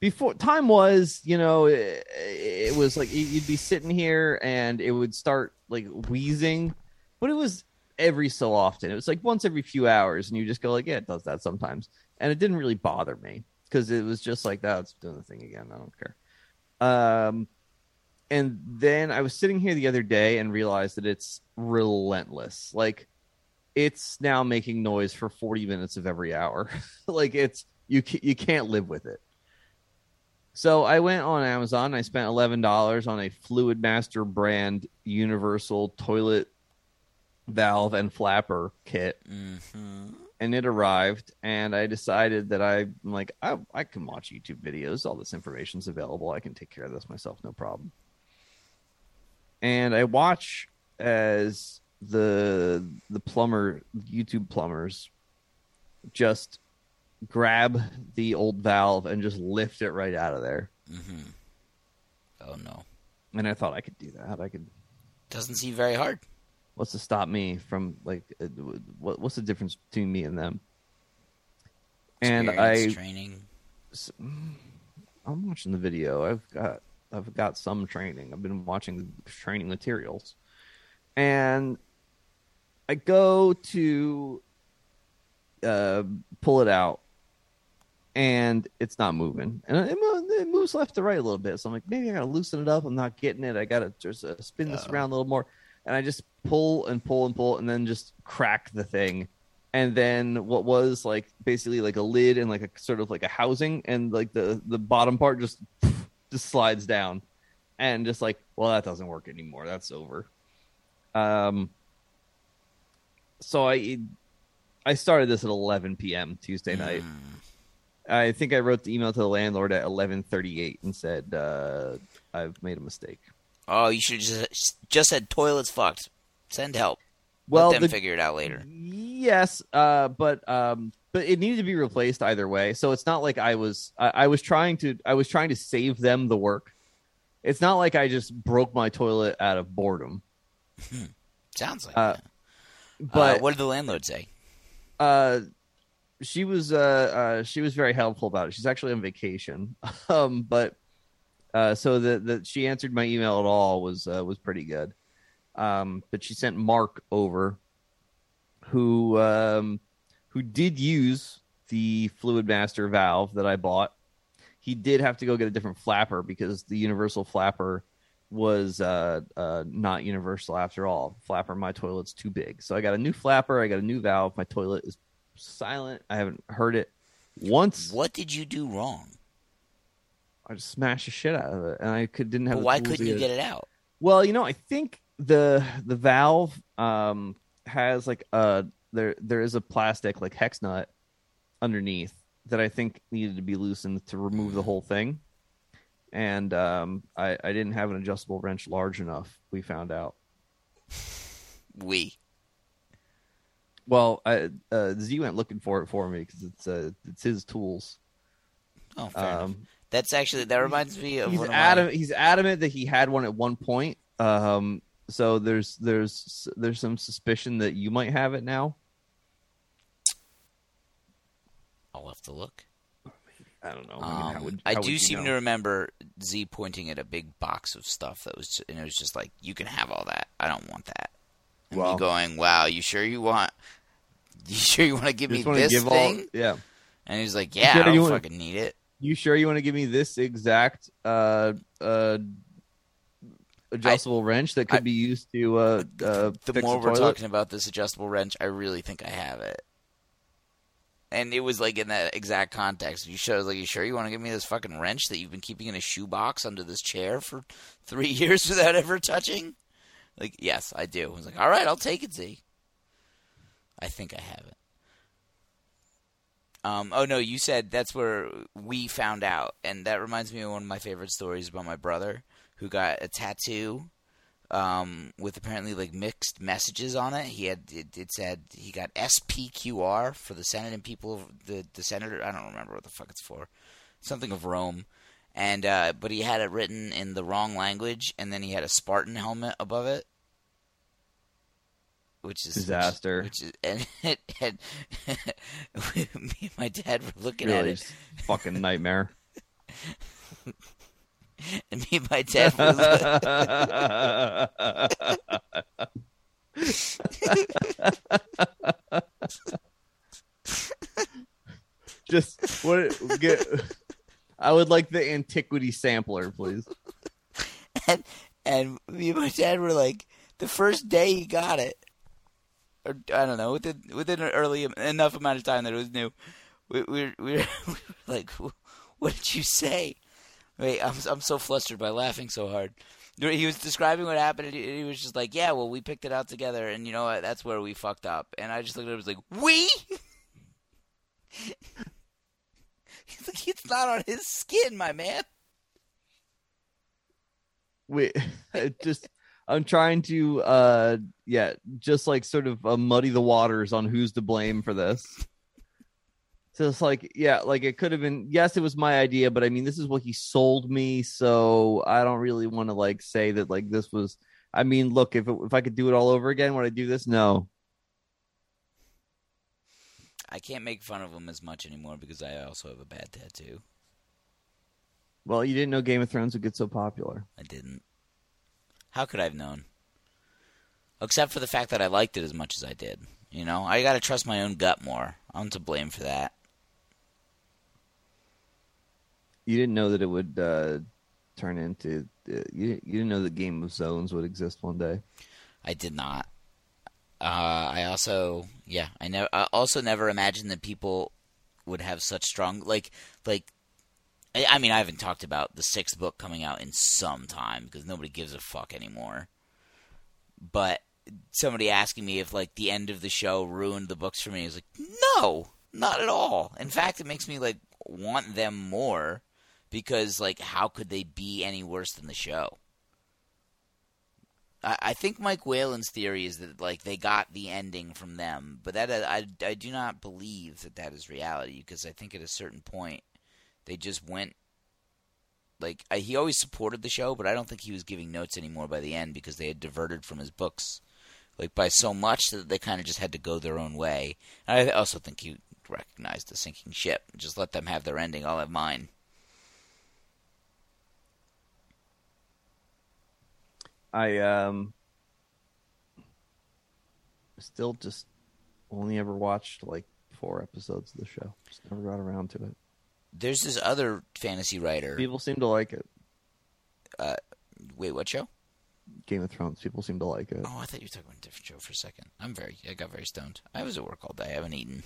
before time was, you know, it, it was like you'd be sitting here and it would start like wheezing, but it was every so often. It was like once every few hours, and you just go like, yeah, it does that sometimes, and it didn't really bother me because it was just like, it's doing the thing again. I don't care. Um, and then I was sitting here the other day and realized that it's relentless. Like it's now making noise for 40 minutes of every hour. like it's you you can't live with it. So I went on Amazon. I spent eleven dollars on a Fluidmaster brand universal toilet valve and flapper kit, hmm and it arrived. And I decided that I, am like I I can watch YouTube videos. All this information's available. I can take care of this myself, no problem. And I watch as the the plumber YouTube plumbers just grab the old valve and just lift it right out of there. Mm-hmm. Oh no, And I thought I could do that. I could. doesn't seem very hard. What's to stop me from like? uh, What, what's the difference between me and them? And I, training. I'm watching the video. I've got, I've got some training. I've been watching the training materials, and I go to uh, pull it out, and it's not moving, and it, it moves left to right a little bit. So I'm like, maybe I gotta loosen it up. I'm not getting it. I gotta just uh, spin this Oh. around a little more, and I just pull and pull and pull, and then just crack the thing. And then what was like basically like a lid and like a sort of like a housing, and like the the bottom part just just slides down, and just like, well, that doesn't work anymore. That's over. Um. So I I started this at 11 p.m. Tuesday night. Mm. I think I wrote the email to the landlord at 11:38 and said uh, I've made a mistake. Oh, you should just just said toilets fucked. Send help. Well, Let them the- figure it out later. Yes, uh, but um, but it needed to be replaced either way. So it's not like I was I, I was trying to I was trying to save them the work. It's not like I just broke my toilet out of boredom. Sounds like Uh, that. But uh, what did the landlord say? uh she was uh, uh she was very helpful about it she's actually on vacation um but uh so that that she answered my email at all was uh, was pretty good um but she sent mark over who um who did use the Fluidmaster valve that i bought he did have to go get a different flapper because the universal flapper was uh, uh, not universal after all. Flapper, my toilet's too big, so I got a new flapper. I got a new valve. My toilet is silent. I haven't heard it once. What did you do wrong? I just smashed the shit out of it, and I could didn't have. But why couldn't you get it out? Well, you know, I think the the valve um has like a there there is a plastic like hex nut underneath that I think needed to be loosened to remove the whole thing. And um I, I didn't have an adjustable wrench large enough, we found out. We. Well, I, uh, Z went looking for it for me because it's uh, it's his tools. Oh, fair enough. Um, That's actually that reminds me of he's my- He's adamant that he had one at one point. Um, so there's there's there's some suspicion that you might have it now. I'll have to look. I don't know. I, mean, Um, would- I do seem know? to remember Z pointing at a big box of stuff that was, and it was just like, "You can have all that. I don't want that." And Well- me going, "Wow, you sure you want? You sure you want to give me this give all- thing?" yeah. And he's like, "Yeah, sure I don't you wanna- fucking need it." You sure you want to give me this exact uh uh adjustable wrench that could I- be used to uh, uh The more a we're talking about this adjustable wrench, I really think I have it. And it was like in that exact context. You should like, you sure you want to give me this fucking wrench that you've been keeping in a shoebox under this chair for three years without ever touching? Like, yes, I do. I was like, all right, I'll take it, Z. I think I have it. Um, oh no, you said that's where we found out, and that reminds me of one of my favorite stories about my brother who got a tattoo um, with apparently like mixed messages on it. He had it, it said he got SPQR for the Senate and people of the the senator. I don't remember what the fuck it's for, something of Rome, and uh, but he had it written in the wrong language, and then he had a Spartan helmet above it. Which is Disaster. Which, is and, and me and my dad were looking at Really, it, just fucking nightmare. and me and my dad were just what get. I would like the antiquity sampler, please. and and me and my dad were like, the first day he got it, or I don't know, within within an early enough amount of time that it was new, we we we were, we were like, what did you say? Wait, I'm I'm so flustered by laughing so hard. He was describing what happened, and he, was just like, "Yeah, well, we picked it out together, and you know what? That's where we fucked up." And I just looked at him, and was like, "We." He's like, "It's not on his skin, my man." we it just i'm trying to uh yeah just like sort of uh, muddy the waters on who's to blame for this so it's like yeah like it could have been yes it was my idea but i mean this is what he sold me so i don't really want to like say that like this was i mean look if it, if i could do it all over again would i do this no I can't make fun of him as much anymore because I also have a bad tattoo. well you didn't know game of thrones would get so popular I didn't. How could I have known? Except for the fact that I liked it as much as I did. You know, I gotta trust my own gut more. I'm to blame for that. You didn't know that it would uh turn into uh, you, you didn't know that game of zones would exist one day I did not. Uh, I also, yeah, I never. I also never imagined that people would have such strong, like, like. I, I mean, I haven't talked about the sixth book coming out in some time because nobody gives a fuck anymore. But somebody asking me if like the end of the show ruined the books for me is like, no, not at all. In fact, it makes me like want them more because like, how could they be any worse than the show? I, I think Mike Whalen's theory is that like they got the ending from them, but that I, I do not believe that that is reality because I think at a certain point they just went like I, he always supported the show, but I don't think he was giving notes anymore by the end because they had diverted from his books like by so much that they kind of just had to go their own way. And I also think he recognized the sinking ship. Just let them have their ending. I'll have mine. I um still just only ever watched like four episodes of the show. Just never got around to it. There's this other fantasy writer. People seem to like it. Uh, Wait, what show? Game of Thrones. People seem to like it. Oh, I thought you were talking about a different show for a second. I'm very, I got very stoned. I was at work all day. I haven't eaten.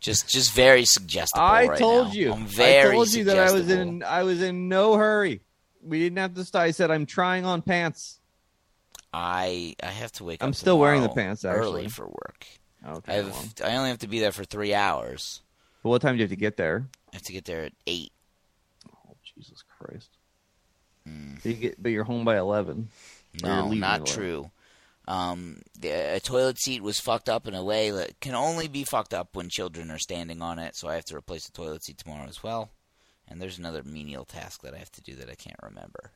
Just, just very suggestible. I right told now. you. I'm very I told you that I was in. I was in no hurry. We didn't have to. Start. I said I'm trying on pants. I, I have to wake up. I'm still wearing the pants, early actually. for work. Okay. I well. I only have to be there for three hours. But what time do you have to get there? I have to get there at eight. Oh Jesus Christ! But, you get, but you're home by eleven. No, not true. Um, the a toilet seat was fucked up in a way that can only be fucked up when children are standing on it. So I have to replace the toilet seat tomorrow as well. And there's another menial task that I have to do that I can't remember.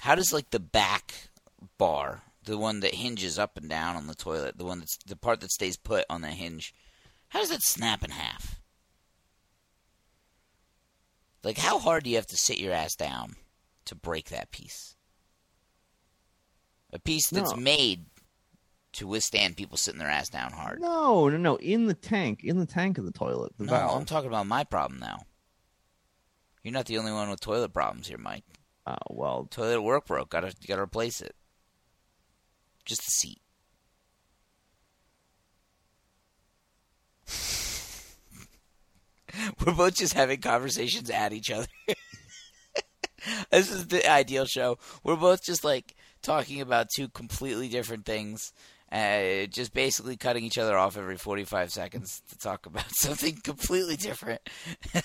How does like the back bar, the one that hinges up and down on the toilet, the one that's the part that stays put on the hinge, how does that snap in half? Like how hard do you have to sit your ass down to break that piece? A piece that's No. made to withstand people sitting their ass down hard. No, no, no. In the tank. In the tank of the toilet. The No, valve. I'm talking about my problem now. You're not the only one with toilet problems here, Mike. Oh well. Toilet at work broke. Gotta gotta replace it. Just the seat. We're both just having conversations at each other. this is the ideal show. We're both just like talking about two completely different things, uh, just basically cutting each other off every 45 seconds to talk about something completely different. and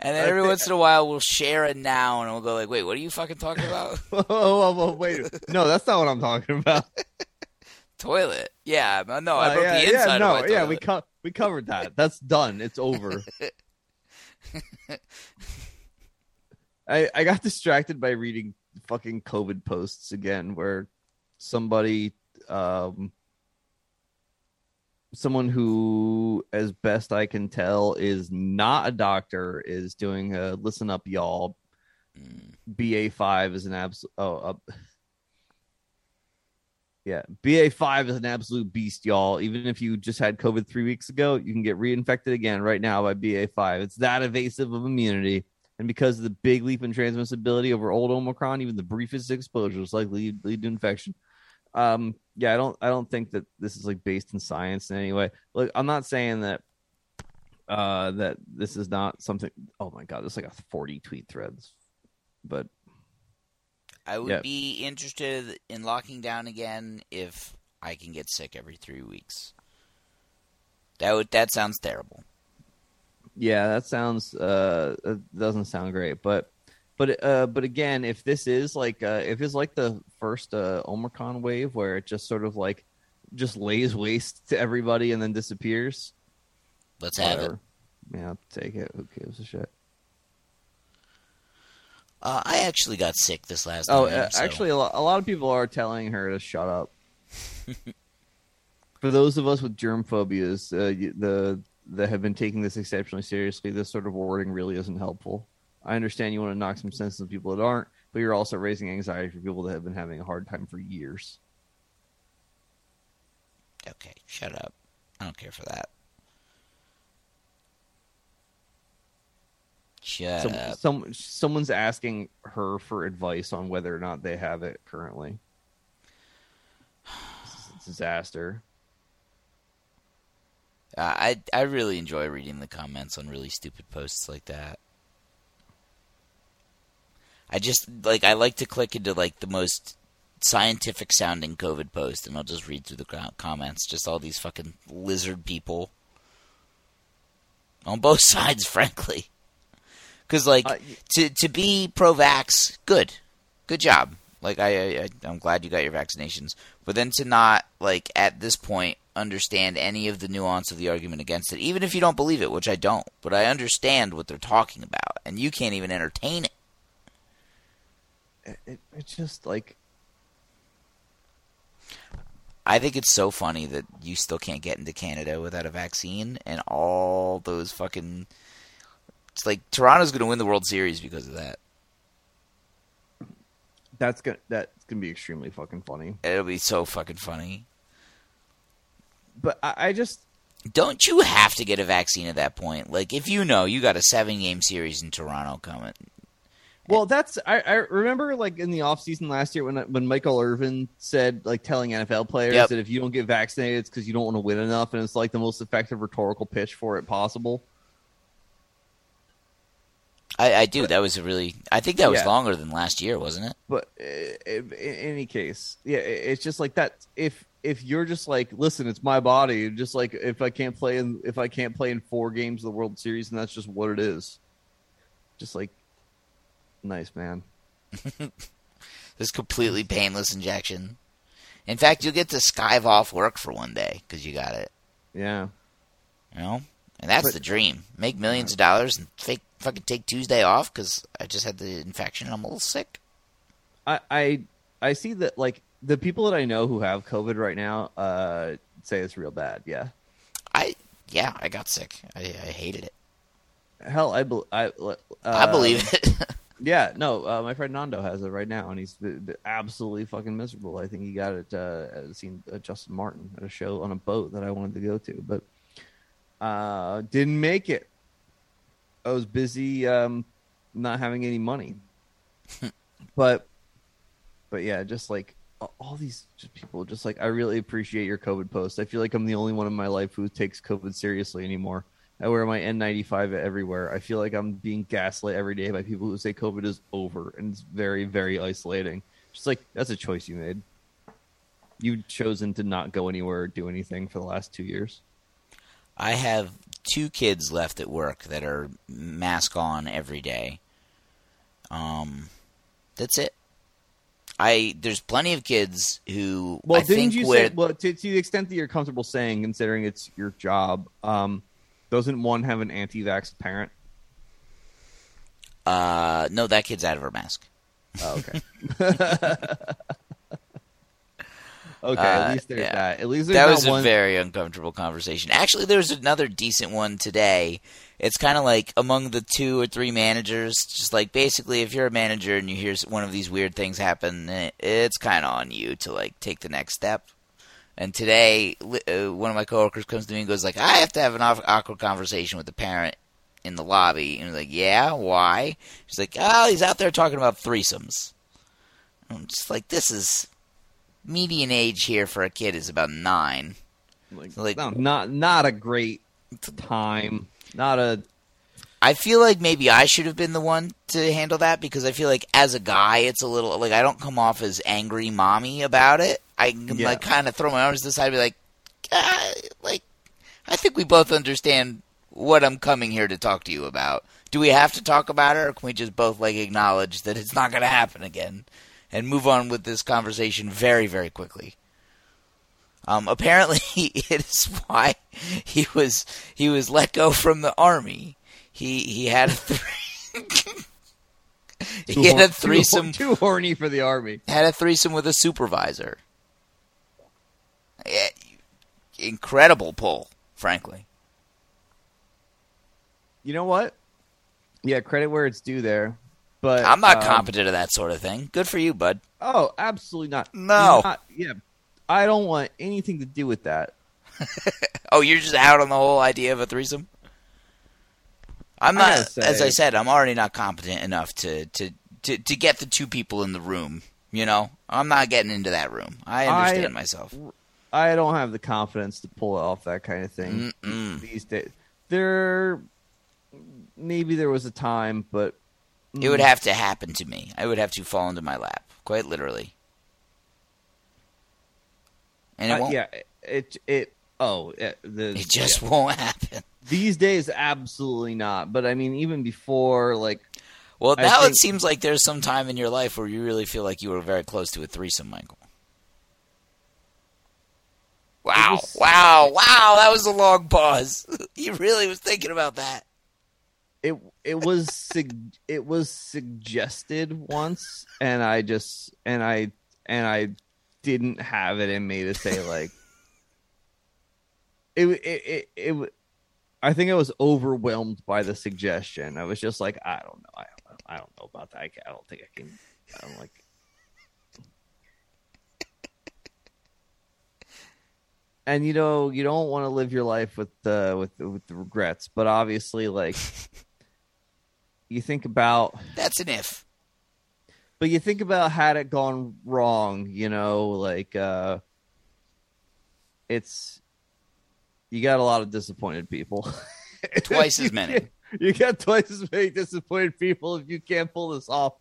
then every once in a while, we'll share a noun and we'll go like, "Wait, what are you fucking talking about?" oh, oh, oh, wait. No, that's not what I'm talking about. toilet. Yeah, no, I Uh, broke yeah, the inside yeah, of no, yeah, we co- we covered that. That's done. It's over. I I got distracted by reading fucking COVID posts again, where somebody, um, someone who, as best I can tell, is not a doctor, is doing a listen up, y'all. BA five is an absolute. Oh, uh, yeah, BA five is an absolute beast, y'all. Even if you just had COVID three weeks ago, you can get reinfected again right now by BA five. It's that evasive of immunity, and because of the big leap in transmissibility over old Omicron, even the briefest exposure is likely lead, lead to infection. Um, yeah, I don't, I don't think that this is like based in science in any way. Look, I'm not saying that, uh, that this is not something. Oh my god, there's like a 40 tweet threads, but I would Yeah. be interested in locking down again if I can get sick every three weeks. That would that sounds terrible. Yeah, that sounds uh it doesn't sound great, but but uh but again, if this is like uh if it's like the first uh Omicron wave where it just sort of like just lays waste to everybody and then disappears, Let's have it. Yeah, I'll take it. Who gives a shit? Uh, I actually got sick this last Oh, time. uh, so- actually, a lot, a lot of people are telling her to shut up. For those of us with germ phobias, uh, the that have been taking this exceptionally seriously, this sort of wording really isn't helpful. I understand you want to knock some sense into people that aren't, but you're also raising anxiety for people that have been having a hard time for years. okay, shut up. I don't care for that. Shut Some, up. some someone's asking her for advice on whether or not they have it currently. This a disaster. Uh, I I really enjoy reading the comments on really stupid posts like that. I just like I like to click into like the most scientific sounding COVID post, and I'll just read through the comments. Just all these fucking lizard people on both sides, frankly. Because like Uh, to to be pro-vax, good, good job. Like I, I I'm glad you got your vaccinations, but then to not like at this point understand any of the nuance of the argument against it, even if you don't believe it, which I don't, but I understand what they're talking about, and you can't even entertain it. It, it, it's just like I think it's so funny that you still can't get into Canada without a vaccine, and all those fucking. It's like Toronto's going to win the World Series because of that. that's gonna that's gonna be extremely fucking funny. It'll be so fucking funny. But I, I just Don't you have to get a vaccine at that point? Like, if you know you got a seven game series in Toronto coming, well, that's I, I remember like in the offseason last year when when Michael Irvin said like telling NFL players Yep. that if you don't get vaccinated, it's because you don't want to win enough, and it's like the most effective rhetorical pitch for it possible. I, I do. That was a really. I think that was Yeah. longer than last year, wasn't it? But uh, in, in any case, yeah, it's just like that. If if you're just like, listen, it's my body. Just like if I can't play in if I can't play in four games of the World Series, and that's just what it is. Just like, nice man. This completely painless injection. In fact, you'll get to skive off work for one day because you got it. Yeah. You know, and that's But- the dream. Make millions of dollars and fake fucking take Tuesday off because I just had the infection and I'm a little sick. I, I I see that like the people that I know who have COVID right now uh say it's real bad. Yeah. I yeah, I got sick. I, I hated it. Hell, I bel I uh, I believe it. Yeah, no, uh, my friend Nando has it right now, and he's absolutely fucking miserable. I think he got it uh, seen uh, Justin Martin at a show on a boat that I wanted to go to, but uh, didn't make it. I was busy um, not having any money, but but yeah, just like all these just people, just like I really appreciate your COVID post. I feel like I'm the only one in my life who takes COVID seriously anymore, I wear my N95 everywhere. I feel like I'm being gaslit every day by people who say COVID is over, and it's very, very isolating. Just like that's a choice you made. You've chosen to not go anywhere or do anything for the last two years. I have two kids left at work that are mask on every day. Um, that's it. I there's plenty of kids who Well, I didn't you say? Well, to, to the extent that you're comfortable saying, considering it's your job, um, doesn't one have an anti-vax parent? uh no that kid's out of her mask. Oh, okay. okay, Uh, at least there's yeah. that. At least there's That was a one. very uncomfortable conversation. Actually, there's another decent one today. It's kind of like among the two or three managers, just like basically, if you're a manager and you hear one of these weird things happen, it's kind of on you to like take the next step. And today, uh, one of my coworkers comes to me and goes like, "I have to have an awkward conversation with the parent in the lobby." And I'm like, "Yeah, why?" She's like, "Oh, he's out there talking about threesomes." I'm just like, "This is median age here for a kid is about nine. like, like- no, not not a great time. Not a I feel like maybe I should have been the one to handle that because I feel like as a guy, it's a little like I don't come off as angry mommy about it. I can Yeah. like kind of throw my arms to the side and be like, ah, like I think we both understand what I'm coming here to talk to you about. Do we have to talk about it, or can we just both like acknowledge that it's not going to happen again and move on with this conversation very, very quickly? Um, apparently, it is why he was he was let go from the army. He he had a three, he had a threesome Too, horny for the army. had a threesome with a supervisor. Yeah, incredible pull, frankly. You know what? Yeah, credit where it's due there. But I'm not um, competent at that sort of thing. Good for you, bud. Oh, absolutely not. No. Not- yeah, I don't want anything to do with that. Oh, you're just out on the whole idea of a threesome. I'm not, gotta say- as I said, I'm already not competent enough to, to, to, to get the two people in the room. You know, I'm not getting into that room. I understand I- myself. I don't have the confidence to pull off that kind of thing Mm-mm. these days. There, maybe there was a time, but It would have to happen to me. I would have to fall into my lap, quite literally. And it uh, won't. yeah, it it oh it, the, It just yeah. won't happen. these days absolutely not. But I mean, even before like Well, now it seems like there's some time in your life where you really feel like you were very close to a threesome, Michael. Wow, was- wow, wow, that was a long pause. you really was thinking about that. it it was sug- it was suggested once and i just and i and i didn't have it in me to say like it it it, it, I think i was overwhelmed by the suggestion i was just like i don't know i don't, I don't know about that I, I don't think i can i don't like and you know you don't want to live your life with the with with the regrets but obviously like you think about That's an if. but you think about had it gone wrong you know like uh it's you got a lot of disappointed people Twice as many. you got twice as many disappointed people if you can't pull this off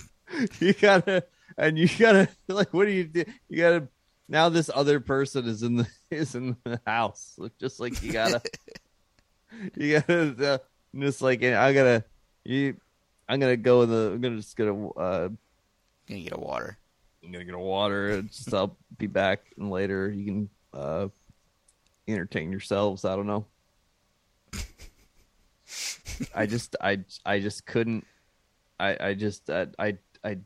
you gotta and you gotta like what do you do you gotta now this other person is in the is in the house. Just like you gotta you gotta uh, just like i gotta you i'm gonna go in the i'm gonna just gonna uh Gonna get a water. i'm gonna get a water. And just i'll be back and later. You can uh entertain yourselves. I don't know. I just i i just couldn't i i just uh, i i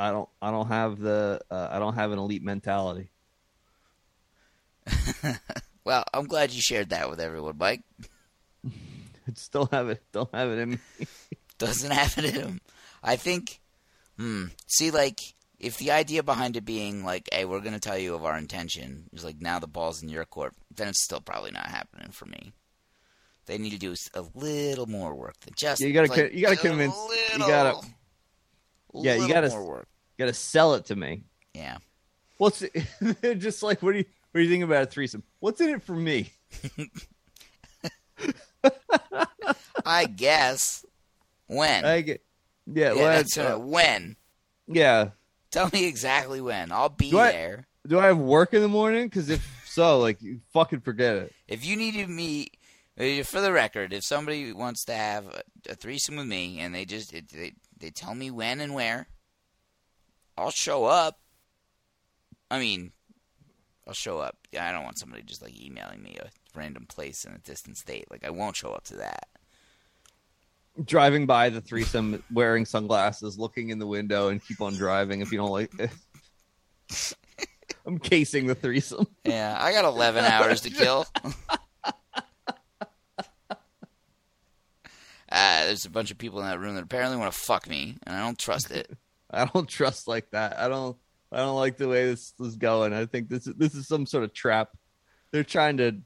i don't i don't have the uh, i don't have an elite mentality Well, I'm glad you shared that with everyone, Mike. I just don't have it don't have it in me Doesn't have it in him. I think, hmm. See, like, if the idea behind it being like, hey, we're going to tell you of our intention is like, now the ball's in your court, then it's still probably not happening for me. They need to do a little more work than just. Yeah, you gotta like, you gotta convince- you gotta- Yeah, you gotta- more work. You gotta sell it to me Yeah. what's it, just like what do you what do you think about a threesome what's in it for me I guess. When? I get, yeah, yeah, that's uh, when. yeah. Tell me exactly when. I'll be Do I- there. Do I have work in the morning? Because if so, like, you fucking forget it. If you need to meet, uh, for the record, if somebody wants to have a, a threesome with me and they just it, they they tell me when and where, I'll show up. I mean, I'll show up. Yeah, I don't want somebody just like emailing me a random place in a distant state. Like I won't show up to that. Driving by the threesome, wearing sunglasses, looking in the window, and keep on driving. If you don't like, I'm casing the threesome. Yeah, I got 11 hours to kill. Uh, there's a bunch of people in that room that apparently want to fuck me, and I don't trust it. I don't trust like that. I don't. I don't like the way this is going. I think this is this is some sort of trap. They're trying to.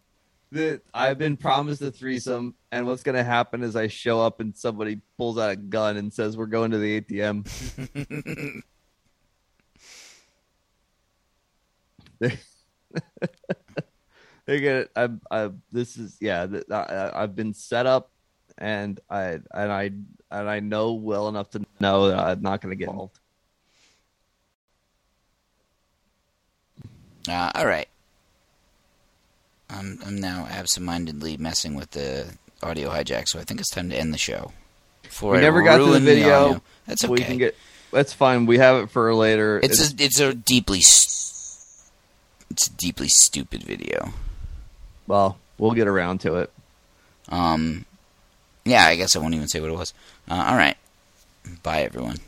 The, I've been promised a threesome, and what's going to happen is I show up and somebody pulls out a gun and says, "We're going to the ATM." they they get it. I, I, this is yeah. I, I've been set up, and I and I and I know well enough to know that I'm not going to get involved. Uh, all right. I'm I'm now absentmindedly messing with the audio hijack, so I think it's time to end the show. Before We I never got to the video. audio. That's okay. We get. That's fine. We have it for later. it's a, it's a deeply it's a deeply stupid video. well, we'll get around to it. Um, yeah, I guess I won't even say what it was. Uh, all right, bye everyone.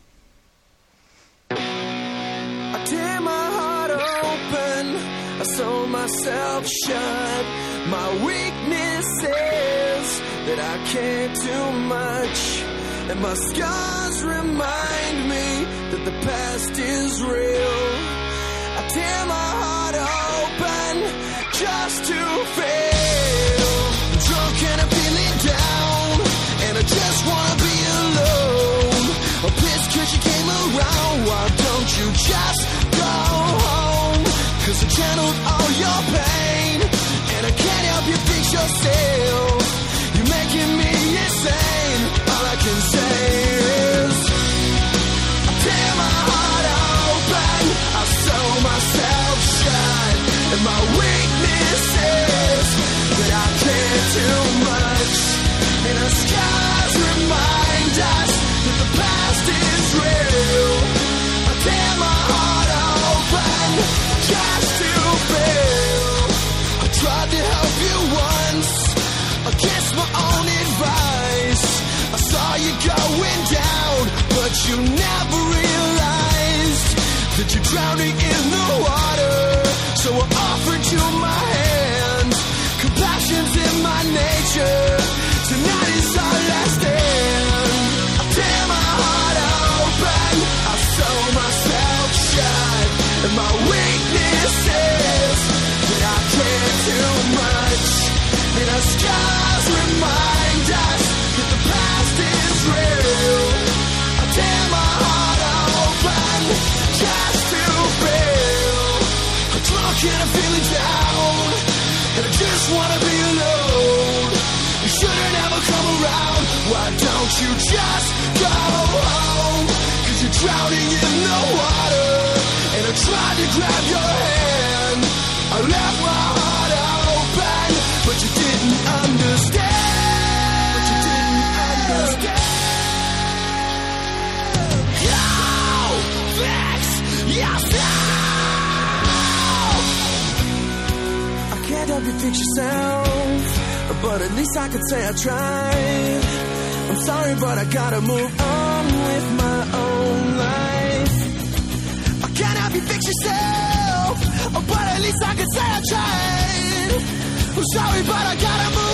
I tear my heart open, I sew myself shut. My weakness is that I can't do much, and my scars remind me that the past is real. I tear my heart open just to fail. Wanna be alone. I'm pissed cause you came around. Why don't you just go home? Cause I channeled all your pain, and I can't help you fix yourself. But you never realized that you're drowning in the water. So I offered you my hand. Compassion's in my nature. Tonight is our last stand. I tear my heart open. I sew myself shut. And my weakness that I care too much. And our scars just wanna be alone. You should've never come around. Why don't you just go home? Cause you're drowning in the water. And I tried to grab your hand. I left my heart fix yourself, but at least I could say I tried. I'm sorry, but I gotta move on with my own life. I can't help you fix yourself, but at least I could say I tried. I'm sorry, but I gotta move